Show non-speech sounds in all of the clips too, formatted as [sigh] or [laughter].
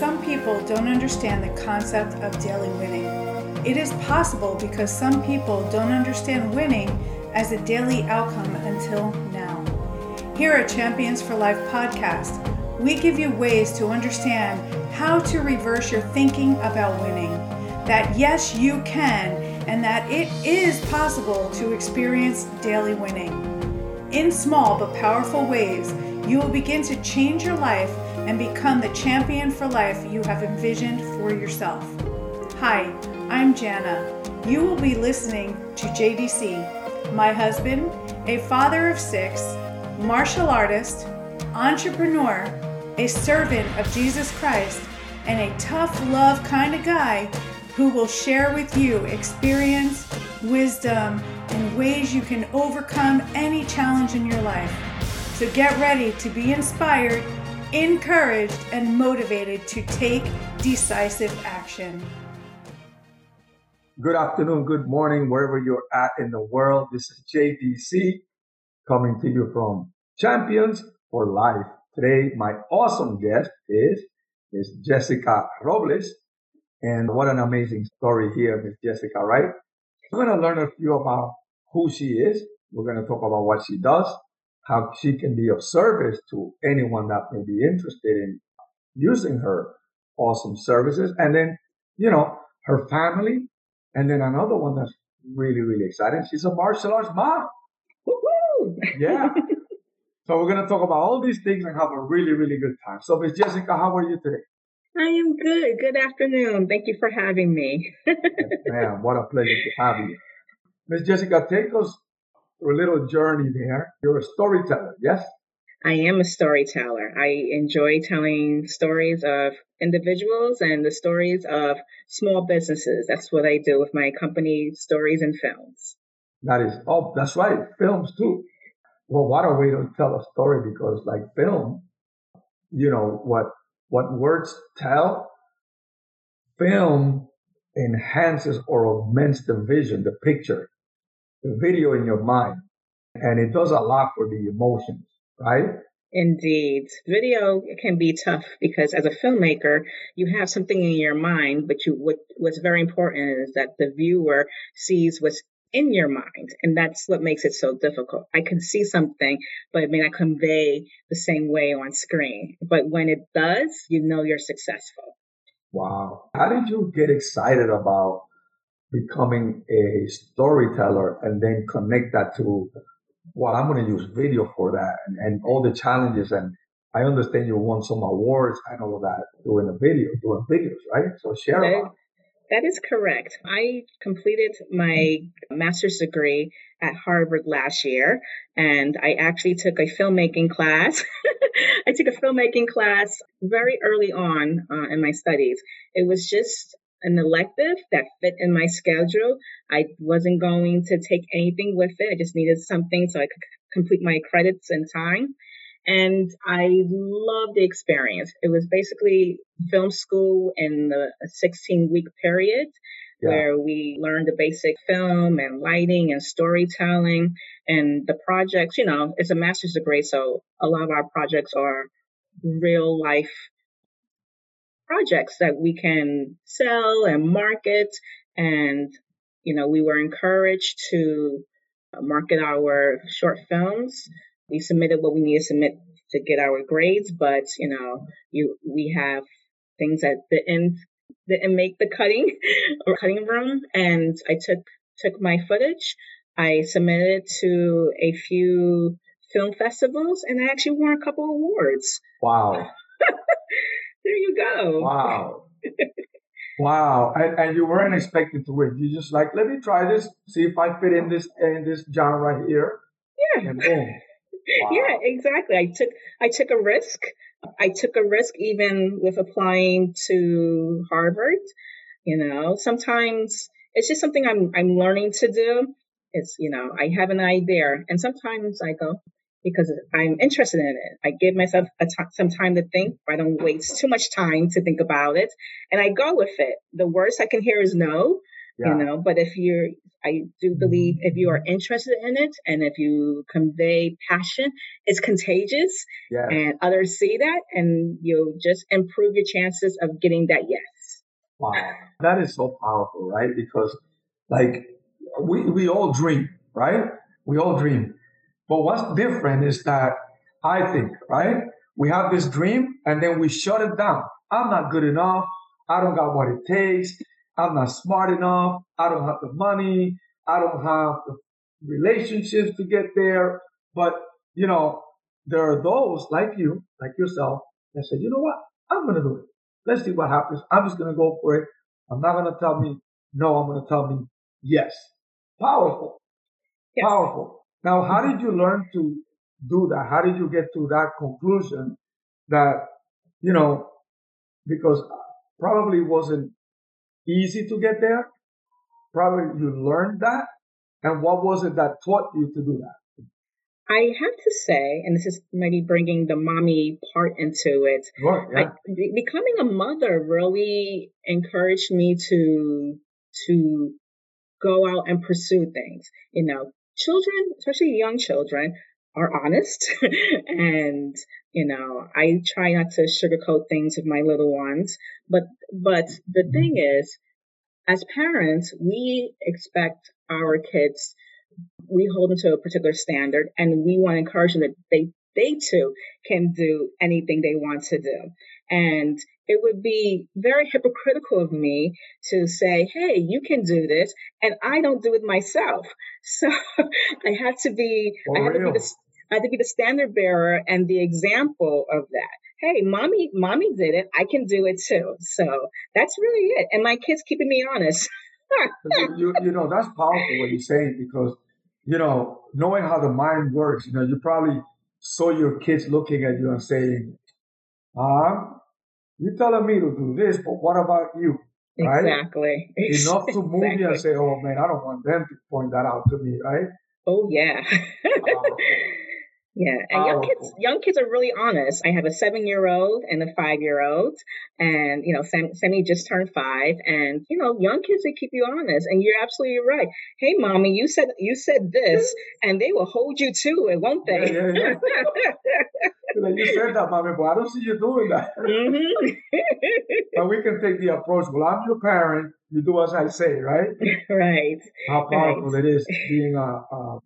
some people don't understand the concept of daily winning. It is possible because some people don't understand winning as a daily outcome until now. Here at Champions for Life podcast, we give you ways to understand how to reverse your thinking about winning. That yes, you can, and that it is possible to experience daily winning. In small but powerful ways, you will begin to change your life and become the champion for life you have envisioned for yourself. Hi, I'm Jana. You will be listening to JDC, my husband, a father of six, martial artist, entrepreneur, a servant of Jesus Christ, and a tough love kind of guy who will share with you experience, wisdom, and ways you can overcome any challenge in your life. So get ready to be inspired encouraged, and motivated to take decisive action. Good afternoon, good morning, wherever you're at in the world. This is JDC coming to you from Champions for Life. Today, my awesome guest is Miss Jessica Robles. And what an amazing story here, Miss Jessica, right? We're going to learn a few about who she is. We're going to talk about what she does how she can be of service to anyone that may be interested in using her awesome services. And then, you know, her family. And then another one that's really, really exciting. She's a martial arts mom. Woo-hoo! Yeah. [laughs] so we're going to talk about all these things and have a really, really good time. So Miss Jessica, how are you today? I am good. Good afternoon. Thank you for having me. Man, what a pleasure to have you. Miss Jessica, take us a little journey there. You're a storyteller, yes? I am a storyteller. I enjoy telling stories of individuals and the stories of small businesses. That's what I do with my company, Stories and Films. That is, oh, that's right, films too. Well, what a way to tell a story because, like film, you know what what words tell. Film enhances or augments the vision, the picture the video in your mind. And it does a lot for the emotions, right? Indeed. Video can be tough because as a filmmaker, you have something in your mind, but you, what, what's very important is that the viewer sees what's in your mind. And that's what makes it so difficult. I can see something, but it may not convey the same way on screen. But when it does, you know you're successful. Wow. How did you get excited about becoming a storyteller and then connect that to well, I'm going to use video for that and, and all the challenges. And I understand you won some awards and all of that doing a video, doing videos, right? So share that, That is correct. I completed my master's degree at Harvard last year, and I actually took a filmmaking class. [laughs] I took a filmmaking class very early on uh, in my studies. It was just an elective that fit in my schedule. I wasn't going to take anything with it. I just needed something so I could complete my credits in time. And I loved the experience. It was basically film school in the 16 week period yeah. where we learned the basic film and lighting and storytelling and the projects, you know, it's a master's degree. So a lot of our projects are real life projects that we can sell and market. And, you know, we were encouraged to market our short films. We submitted what we needed to submit to get our grades, but, you know, you, we have things that didn't, didn't make the cutting [laughs] or cutting room. And I took, took my footage. I submitted to a few film festivals and I actually won a couple awards. Wow. [laughs] There you go. Wow. wow. And, and you weren't expected to win. You just like, let me try this, see if I fit in this in this genre right here. Yeah. And. [laughs] Wow. Yeah, exactly. I took I took a risk. I took a risk even with applying to Harvard. You know, sometimes it's just something I'm I'm learning to do. It's you know, I have an idea and sometimes I go, because I'm interested in it. I give myself some time to think. I don't waste too much time to think about it, and I go with it. The worst I can hear is no, yeah. you know, but if you're, I do believe if you are interested in it and if you convey passion, it's contagious yeah. and others see that and you'll just improve your chances of getting that yes. Wow. That is so powerful, right? Because like we, we all dream, right? We all dream. But what's different is that I think, right? We have this dream and then we shut it down. I'm not good enough. I don't got what it takes. I'm not smart enough. I don't have the money. I don't have the relationships to get there. But, you know, there are those like you, like yourself, that say, you know what? I'm going to do it. Let's see what happens. I'm just going to go for it. I'm not going to tell me no. I'm going to tell me yes. Powerful. Yes. Powerful. Now, how did you learn to do that? How did you get to that conclusion that, you know, because probably wasn't easy to get there. Probably you learned that. And what was it that taught you to do that? I have to say, and this is maybe bringing the mommy part into it. Right, yeah. I, becoming a mother really encouraged me to to go out and pursue things. You know, children, especially young children, are honest. [laughs] And you know i try not to sugarcoat things with my little ones. But but the mm-hmm. thing is as parents we expect our kids we hold them to a particular standard and we want to encourage them that they they too can do anything they want to do. And it would be very hypocritical of me to say, Hey, you can do this. And I don't do it myself. [laughs] So I had to be, I have to be, the, I have to be the standard bearer and the example of that. Hey, mommy, mommy did it. I can do it too. So that's really it. And my kids keeping me honest. you, you know, that's powerful what you're saying because, you know, knowing how the mind works, you know, you probably saw your kids looking at you and saying, ah, you're telling me to do this, but what about you? Right? Exactly. Enough to move exactly. you and say, oh man, I don't want them to point that out to me, right? Oh yeah. Oh, Yeah, and young kids, young kids are really honest. I have a seven-year-old and a five-year-old, and you know, Sam, Sammy just turned five, and you know, young kids they keep you honest. And you're absolutely right. Hey, mommy, you said you said this, and they will hold you to it, won't they? Yeah, yeah, yeah. [laughs] like you said that, mommy, but I don't see you doing that. Mm-hmm. but we can take the approach. Well, I'm your parent. You do as I say, right? [laughs] Right. How powerful right. it is being a, a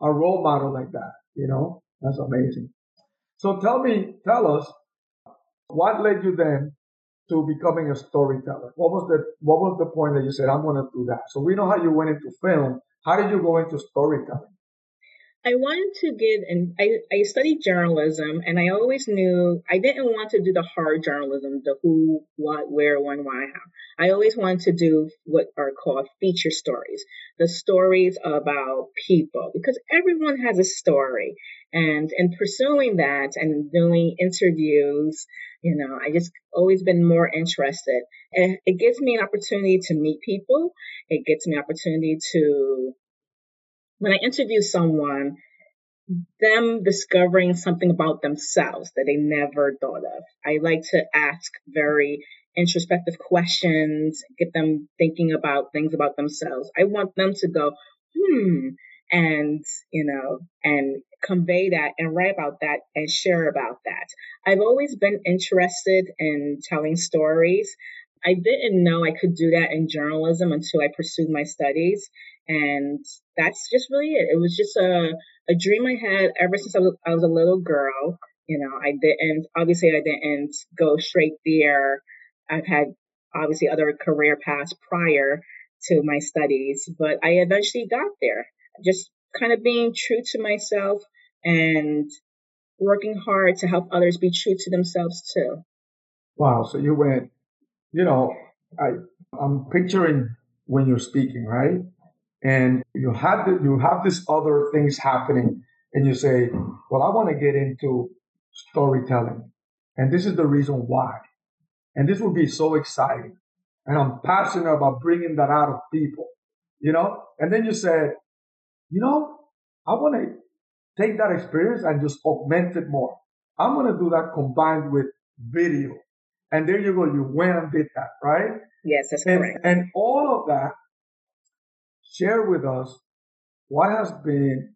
a role model like that. You know. That's amazing. So tell me, tell us, what led you then to becoming a storyteller? What was the what was the point that you said I'm going to do that? So we know how you went into film. How did you go into storytelling? I wanted to give, and I, I studied journalism, and I always knew I didn't want to do the hard journalism, the who, what, where, when, why, how. I always wanted to do what are called feature stories, the stories about people, because everyone has a story. And in pursuing that and doing interviews, you know, I just always been more interested. It gives me an opportunity to meet people. It gets me opportunity to when I interview someone, them discovering something about themselves that they never thought of. I like to ask very introspective questions, get them thinking about things about themselves. I want them to go, hmm, and, you know, and convey that and write about that and share about that. I've always been interested in telling stories. I didn't know I could do that in journalism until I pursued my studies. And that's just really it. It was just a, a dream I had ever since I was, I was a little girl. You know, I didn't, obviously I didn't go straight there. I've had obviously other career paths prior to my studies, but I eventually got there. Just kind of being true to myself and working hard to help others be true to themselves too. Wow. So you went, you know, I, I'm picturing when you're speaking, right? And you have the, you have these other things happening and you say, well, I want to get into storytelling and this is the reason why. And this will be so exciting. And I'm passionate about bringing that out of people, you know? And then you said, you know, I want to take that experience and just augment it more. I'm going to do that combined with video. And there you go. You went and did that, right? Yes, that's and, correct. And all of that share with us what has been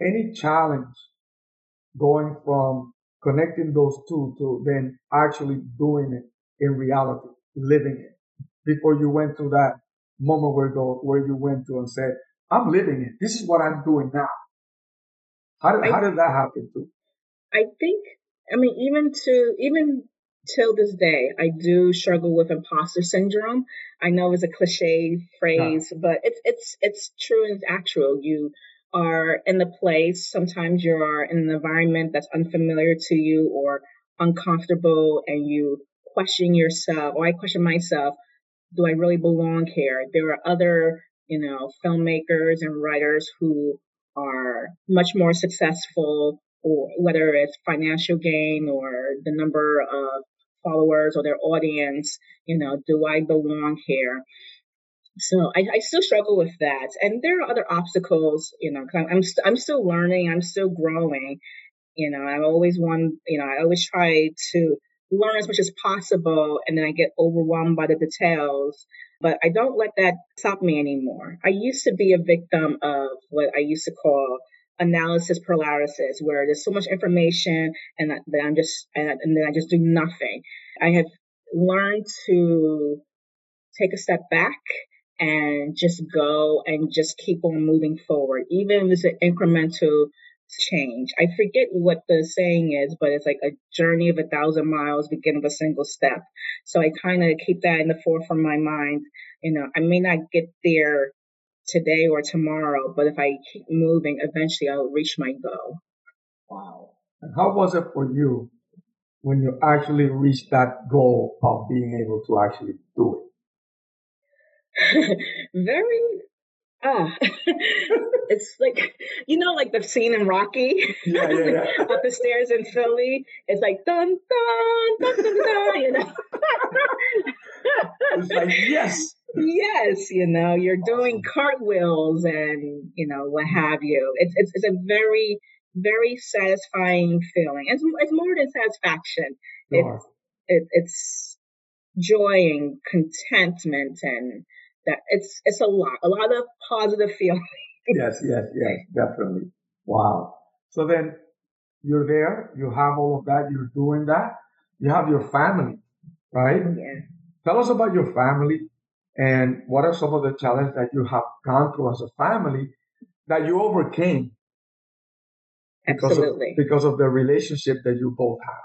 any challenge going from connecting those two to then actually doing it in reality, living it before you went through that moment where go where you went to and said, I'm living it. This is what I'm doing now. How did, I, how did that happen too? I think, I mean, even to, even till this day, I do struggle with imposter syndrome. I know it's a cliche phrase, yeah. but it's, it's, it's true and it's actual. You are in the place. Sometimes you are in an environment that's unfamiliar to you or uncomfortable and you question yourself, or I question myself, do I really belong here? There are other, you know, filmmakers and writers who are much more successful or whether it's financial gain or the number of followers or their audience, you know, do I belong here? So I, I still struggle with that. And there are other obstacles, you know, I'm, I'm, st- I'm still learning, I'm still growing. You know, I always want, you know, I always try to learn as much as possible and then I get overwhelmed by the details. But I don't let that stop me anymore. I used to be a victim of what I used to call analysis paralysis, where there's so much information and that I'm just, and, and then I just do nothing. I have learned to take a step back and just go and just keep on moving forward, even if it's an incremental change. I forget what the saying is, but it's like a journey of a thousand miles begin with a single step. So I kind of keep that in the forefront of my mind. You know, I may not get there today or tomorrow, but if I keep moving, eventually I'll reach my goal. Wow. And how was it for you when you actually reached that goal of being able to actually do it? [laughs] Very ah, [laughs] it's like you know, like the scene in Rocky. Yeah, yeah, yeah. [laughs] Up the stairs in Philly, it's like dun dun dun dun dun. You know. it's like yes. Yes, you know, you're doing cartwheels and you know what have you. It's it's, it's a very very satisfying feeling. It's it's more than satisfaction. It's it, it's joy and contentment and that it's it's a lot, a lot of positive [laughs] feelings. yes, yes, yes, definitely. Wow. So then you're there, you have all of that, you're doing that, you have your family, right? Yeah. Tell us about your family and what are some of the challenges that you have gone through as a family that you overcame because Absolutely. Of, because of the relationship that you both have.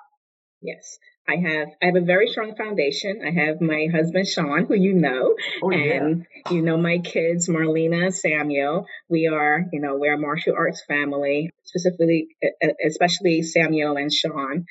Yes. I have I have a very strong foundation. I have my husband Sean, who you know, oh, and yeah. you know my kids Marlena, Samuel. We are you know we're a martial arts family, specifically especially Samuel and Sean.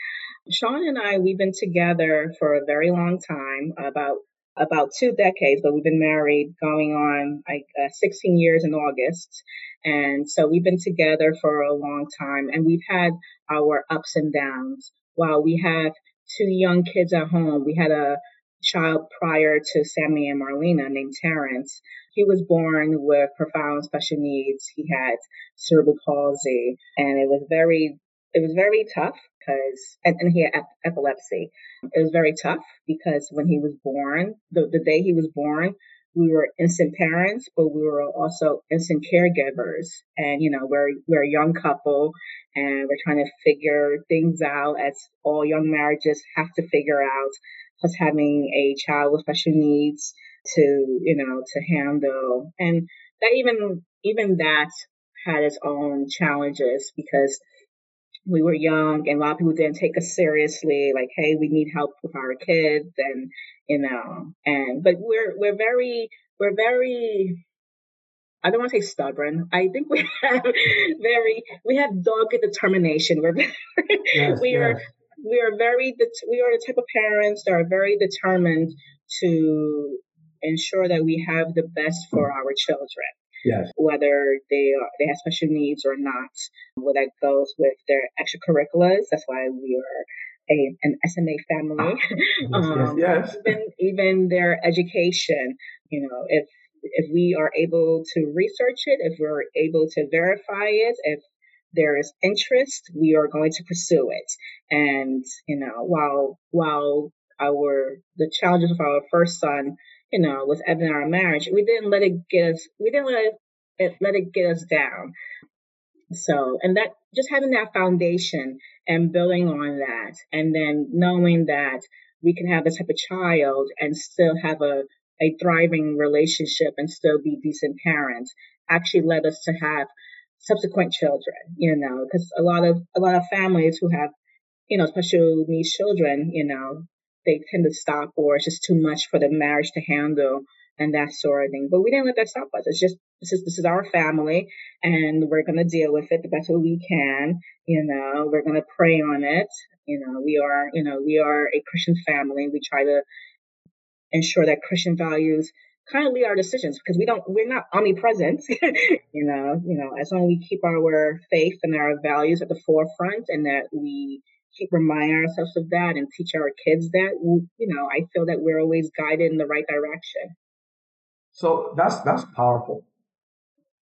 Sean and I we've been together for a very long time, about about two decades, but we've been married going on like uh, 16 years in August. And so we've been together for a long time and we've had our ups and downs. While we have two young kids at home. We had a child prior to Sammy and Marlena named Terrence. He was born with profound special needs. He had cerebral palsy and it was very, it was very tough because, and, and he had epilepsy. It was very tough because when he was born, the, the day he was born, we were instant parents, but we were also instant caregivers. And, you know, we're, we're a young couple and we're trying to figure things out as all young marriages have to figure out. Plus having a child with special needs to, you know, to handle. And that even, even that had its own challenges because we were young and a lot of people didn't take us seriously like hey we need help with our kids and you know and but we're we're very we're very I don't want to say stubborn. I think we [laughs] have very we have dogged determination. We're [laughs] very, yes, we yes. are we are very we are the type of parents that are very determined to ensure that we have the best for our children. Yes. Whether they are they have special needs or not. Where that goes with their extracurriculars. That's why we are a, an SMA family. [laughs] Yes, um, yes, yes. Even, even their education, you know, if if we are able to research it, if we're able to verify it, if there is interest, we are going to pursue it. And, you know, while, while our, the challenges of our first son, you know, was evident in our marriage, we didn't let it get us, we didn't let it, let it get us down. So, and that just having that foundation and building on that, and then knowing that we can have this type of child and still have a, a thriving relationship and still be decent parents actually led us to have subsequent children, you know, because a lot of, a lot of families who have, you know, special needs children, you know, they tend to stop or it's just too much for the marriage to handle and that sort of thing. But we didn't let that stop us. It's just this is this is our family and we're gonna deal with it the best way we can. You know, we're gonna pray on it. You know, we are you know, we are a Christian family. We try to ensure that Christian values kind of lead our decisions because we don't we're not omnipresent. [laughs] you know, you know, as long as we keep our faith and our values at the forefront and that we reminding ourselves of that and teach our kids that, you know, I feel that we're always guided in the right direction. So that's that's powerful.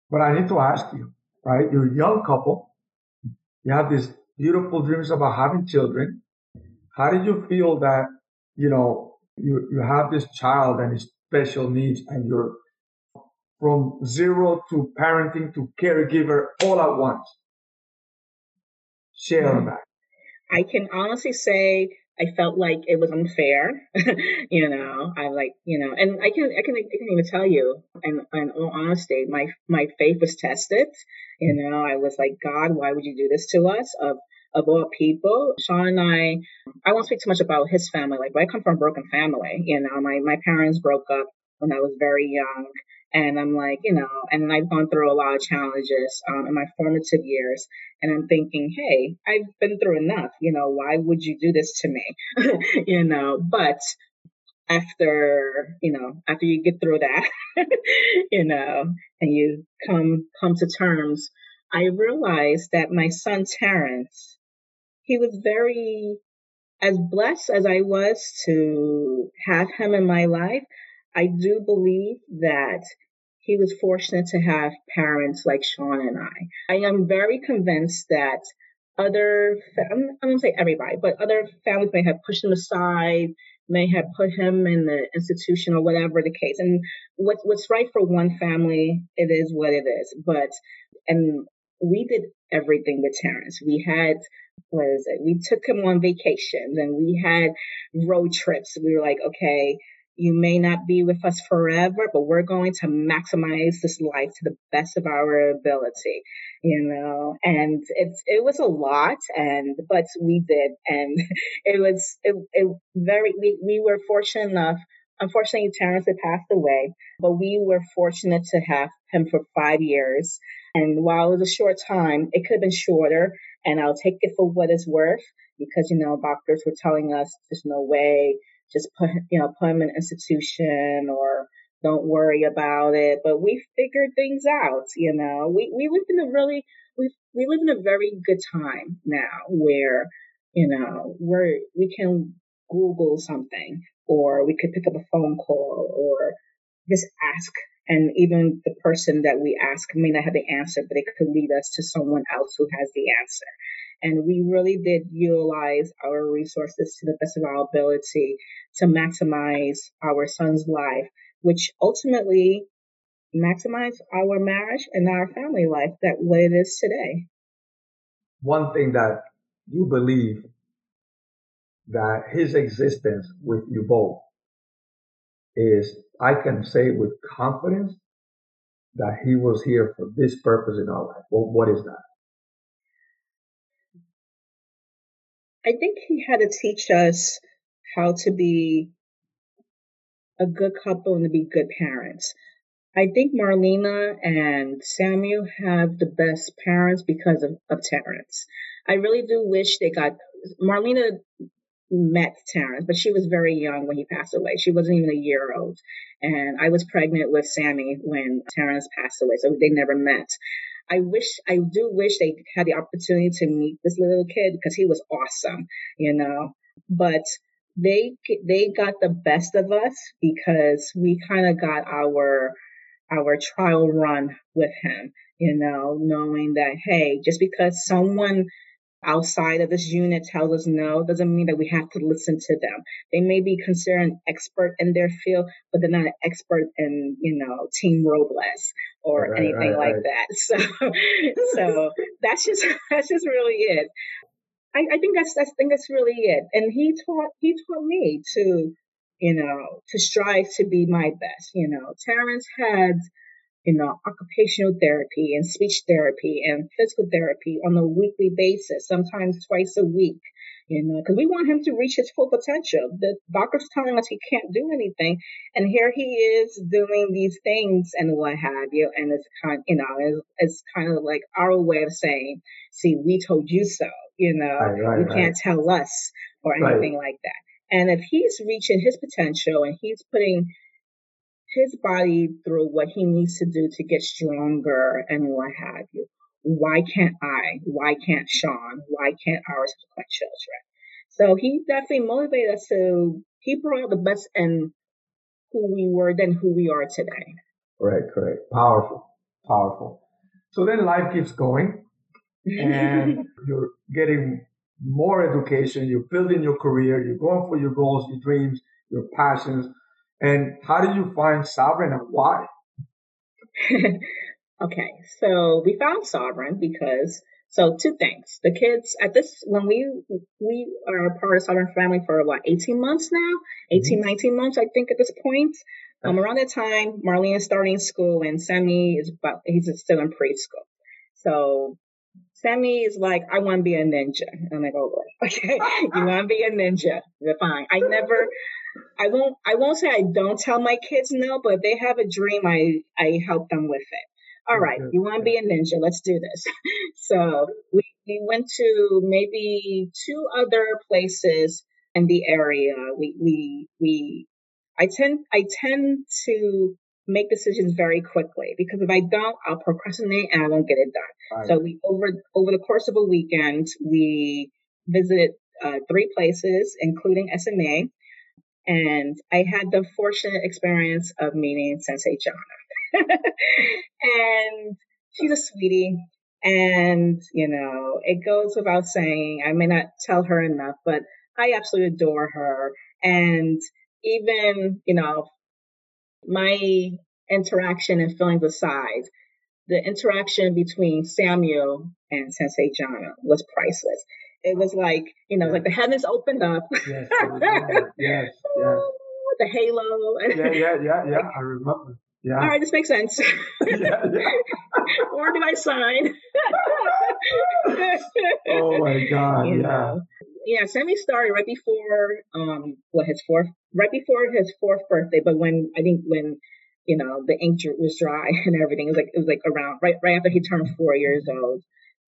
But I need to ask you, right? You're a young couple. You have these beautiful dreams about having children. How did you feel that, you know, you, you have this child and his special needs and you're from zero to parenting to caregiver all at once? Share on hmm. that. I can honestly say I felt like it was unfair, [laughs] you know. I like, you know, and I can, I can, I can even tell you, and in all honesty, my my faith was tested. You mm. know, I was like, God, why would you do this to us? Of of all people, Sean and I, I won't speak too much about his family. Like, but I come from a broken family. You know, my my parents broke up when I was very young. And I'm like, you know, and I've gone through a lot of challenges um, in my formative years. And I'm thinking, hey, I've been through enough. You know, why would you do this to me? [laughs] you know, but after, you know, after you get through that, [laughs] you know, and you come, come to terms, I realized that my son Terrence, he was very, as blessed as I was to have him in my life, I do believe that he was fortunate to have parents like Sean and I. I am very convinced that other, I'm not say everybody, but other families may have pushed him aside, may have put him in the institution or whatever the case. And what's, what's right for one family, it is what it is. But, and we did everything with Terrence. We had, what is it? We took him on vacations and we had road trips. We were like, okay, you may not be with us forever, but we're going to maximize this life to the best of our ability, you know, and it's, it was a lot and, but we did. And [laughs] it was, it, it very, we, we were fortunate enough. Unfortunately, Terrence had passed away, but we were fortunate to have him for five years. And while it was a short time, it could have been shorter. And I'll take it for what it's worth because, you know, doctors were telling us there's no way just put, you know, put them in institution or don't worry about it. But we figured things out, you know. We we live in a really we we live in a very good time now where, you know, we're we can Google something or we could pick up a phone call or just ask and even the person that we ask may not have the answer, but it could lead us to someone else who has the answer. And we really did utilize our resources to the best of our ability to maximize our son's life, which ultimately maximize our marriage and our family life that what it is today. One thing that you believe that his existence with you both is, I can say with confidence that he was here for this purpose in our life. Well, what is that? I think he had to teach us how to be a good couple and to be good parents. I think Marlena and Samuel have the best parents because of, of Terrence. I really do wish they got Marlena met Terrence, but she was very young when he passed away. She wasn't even a year old. And I was pregnant with Sammy when Terrence passed away, so they never met. I wish, I do wish they had the opportunity to meet this little kid because he was awesome, you know. But they they got the best of us because we kind of got our our trial run with him, you know, knowing that hey, just because someone outside of this unit tells us no doesn't mean that we have to listen to them. They may be considered an expert in their field, but they're not an expert in, you know, Team Robles or right, anything right, like right. that. [laughs] So, so that's just, [laughs] that's just really it. I, I think that's, that's, I think that's really it. And he taught, he taught me to, you know, to strive to be my best. You know, Terrence had, you know, occupational therapy and speech therapy and physical therapy on a weekly basis, sometimes twice a week, you uh, know, because we want him to reach his full potential. The doctor's telling us he can't do anything, and here he is doing these things and what have you. And it's kind, you know, it's, it's kind of like our way of saying, "See, we told you so." You know, right, right, you right. can't tell us or anything like that. And if he's reaching his potential and he's putting his body through what he needs to do to get stronger and what have you. Why can't I? Why can't Sean? Why can't our subsequent children? So he definitely motivated us to, he brought out the best in who we were than who we are today. Correct, correct. Powerful, powerful. So then life keeps going and [laughs] you're getting more education, you're building your career, you're going for your goals, your dreams, your passions. And how did you find Sovereign and why? [laughs] okay, so we found Sovereign because so two things. The kids at this when we we are part of Sovereign family for what 18 months now, 18, mm-hmm. 19 months I think at this point. Um, around that time, Marlena is starting school and Sammy is about he's still in preschool. So Sammy is like, I want to be a ninja. And I'm like, oh boy, [laughs] okay, you [laughs] want to be a ninja? You're fine. I never, I won't I won't say I don't tell my kids no, but if they have a dream, I I help them with it. All right, you want to be a ninja? Let's do this. so we we went to maybe two other places in the area. We we we I tend I tend to make decisions very quickly because if I don't, I'll procrastinate and I won't get it done. Right. So we over over the course of a weekend, we visited uh, three places, including SMA. And I had the fortunate experience of meeting Sensei Jana. [laughs] and she's a sweetie. And, you know, it goes without saying, I may not tell her enough, but I absolutely adore her. And even, you know, my interaction and feelings aside, the interaction between Samuel and Sensei Jana was priceless it was like, you know, like the heavens opened up. Yes, [laughs] yes, yes. [laughs] The halo. Yeah, yeah, yeah, yeah. I remember. Yeah. All right, this makes sense. yeah, [laughs] yeah. Where did I sign? [laughs] oh my God! You yeah. Know. Yeah, Sammy started right before um what his fourth right before his fourth birthday, but when I think when you know the ink was dry [laughs] and everything, it was like it was like around right right after he turned four years old.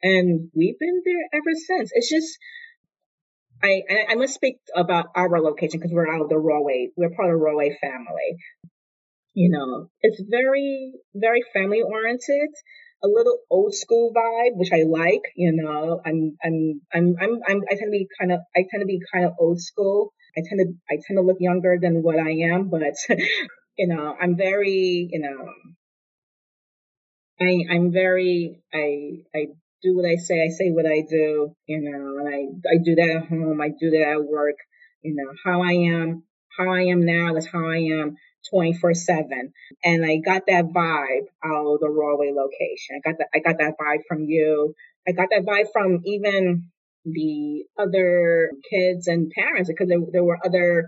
And we've been there ever since. It's just, I, I must speak about our location because we're out of the Rahway. We're part of the Rahway family. You know, it's very, very family oriented, a little old school vibe, which I like. You know, I'm, I'm, I'm, I'm, I'm I tend to be kind of, I tend to be kind of old school. I tend to, I tend to look younger than what I am, but, [laughs] you know, I'm very, you know, I, I'm very, I, I do what I say, I say what I do, you know, and I, I do that at home, I do that at work, you know, how I am, how I am now is how I am 24 seven. And I got that vibe out of the Rahway location. I got that, I got that vibe from you. I got that vibe from even the other kids and parents because there, there were other,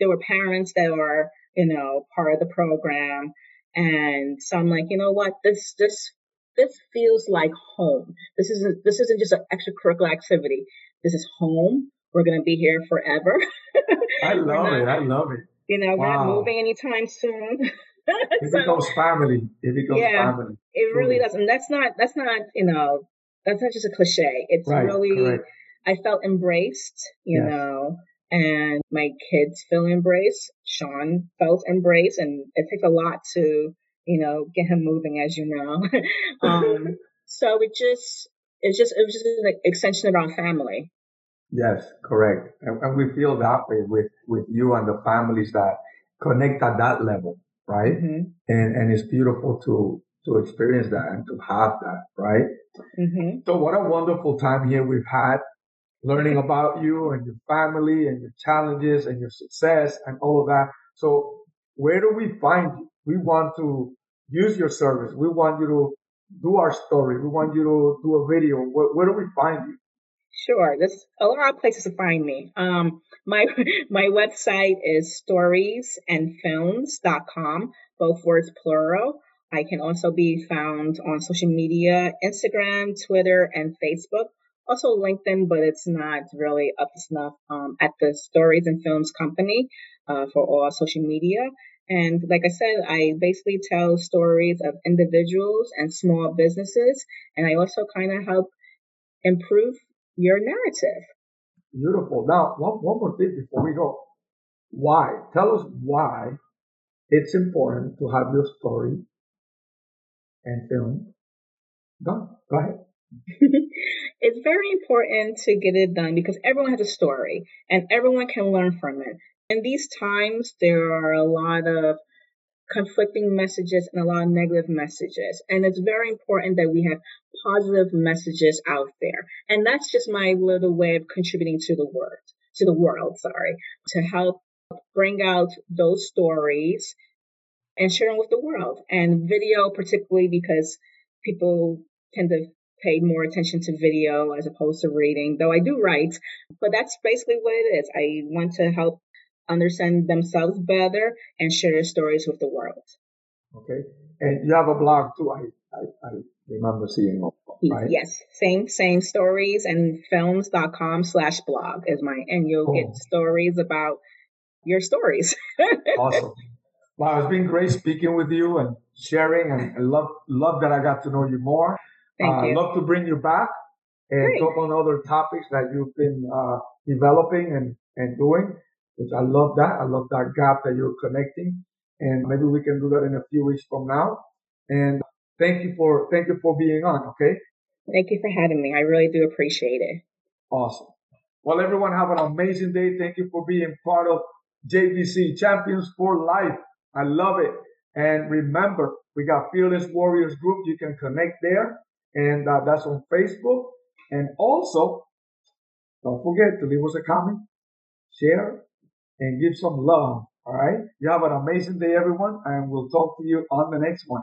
there were parents that were, you know, part of the program. And so I'm like, you know what, this, this this feels like home. This isn't this isn't just an extracurricular activity. This is home. We're gonna be here forever. [laughs] I love not, it. I love it. You know, wow. we're not moving anytime soon. [laughs] it so, becomes family. It becomes yeah, family. It really does. And that's not that's not, you know, that's not just a cliche. It's right, really correct. I felt embraced, you yes. know, and my kids feel embraced. Sean felt embraced and it takes a lot to you know, get him moving, as you know. [laughs] [laughs] um, so it just, it's just, it was just an extension of our family. Yes, correct. And, and, we feel that way with, with you and the families that connect at that level, right? Mm-hmm. And, and it's beautiful to, to experience that and to have that, right? Mm-hmm. So what a wonderful time here we've had learning about you and your family and your challenges and your success and all of that. So where do we find you? We want to use your service. We want you to do our story. We want you to do a video. Where, where do we find you? Sure. There's a lot of places to find me. Um, my [laughs] my website is storiesandfilms.com, both words plural. I can also be found on social media, Instagram, Twitter, and Facebook. Also LinkedIn, but it's not really up to snuff um, at the Stories and Films Company uh, for all social media. And like I said, I basically tell stories of individuals and small businesses, and I also kind of help improve your narrative. Beautiful. Now, one, one more thing before we go. Why? Tell us why it's important to have your story and film done. Go ahead. [laughs] it's very important to get it done because everyone has a story and everyone can learn from it. In these times, there are a lot of conflicting messages and a lot of negative messages. And it's very important that we have positive messages out there. And that's just my little way of contributing to the world, to the world, sorry, to help bring out those stories and share them with the world. And video, particularly because people tend to pay more attention to video as opposed to reading, though I do write, but that's basically what it is. I want to help understand themselves better and share their stories with the world. Okay. And you have a blog too. I, I, I remember seeing right? Yes. Same, same stories and films.com slash blog is my, and you'll oh. get stories about your stories. [laughs] awesome. Wow. It's been great speaking with you and sharing and I love, love that I got to know you more. Thank uh, you. love to bring you back and Great. talk on other topics that you've been, uh, developing and, and doing which I love that. I love that gap that you're connecting. And maybe we can do that in a few weeks from now. And thank you for, thank you for being on. Okay. Thank you for having me. I really do appreciate it. Awesome. Well, everyone have an amazing day. Thank you for being part of JDC Champions for Life. I love it. And remember, we got Fearless Warriors group. You can connect there. And uh, that's on Facebook. And also, don't forget to leave us a comment, share, and give some love. All right. You have an amazing day, everyone, and we'll talk to you on the next one.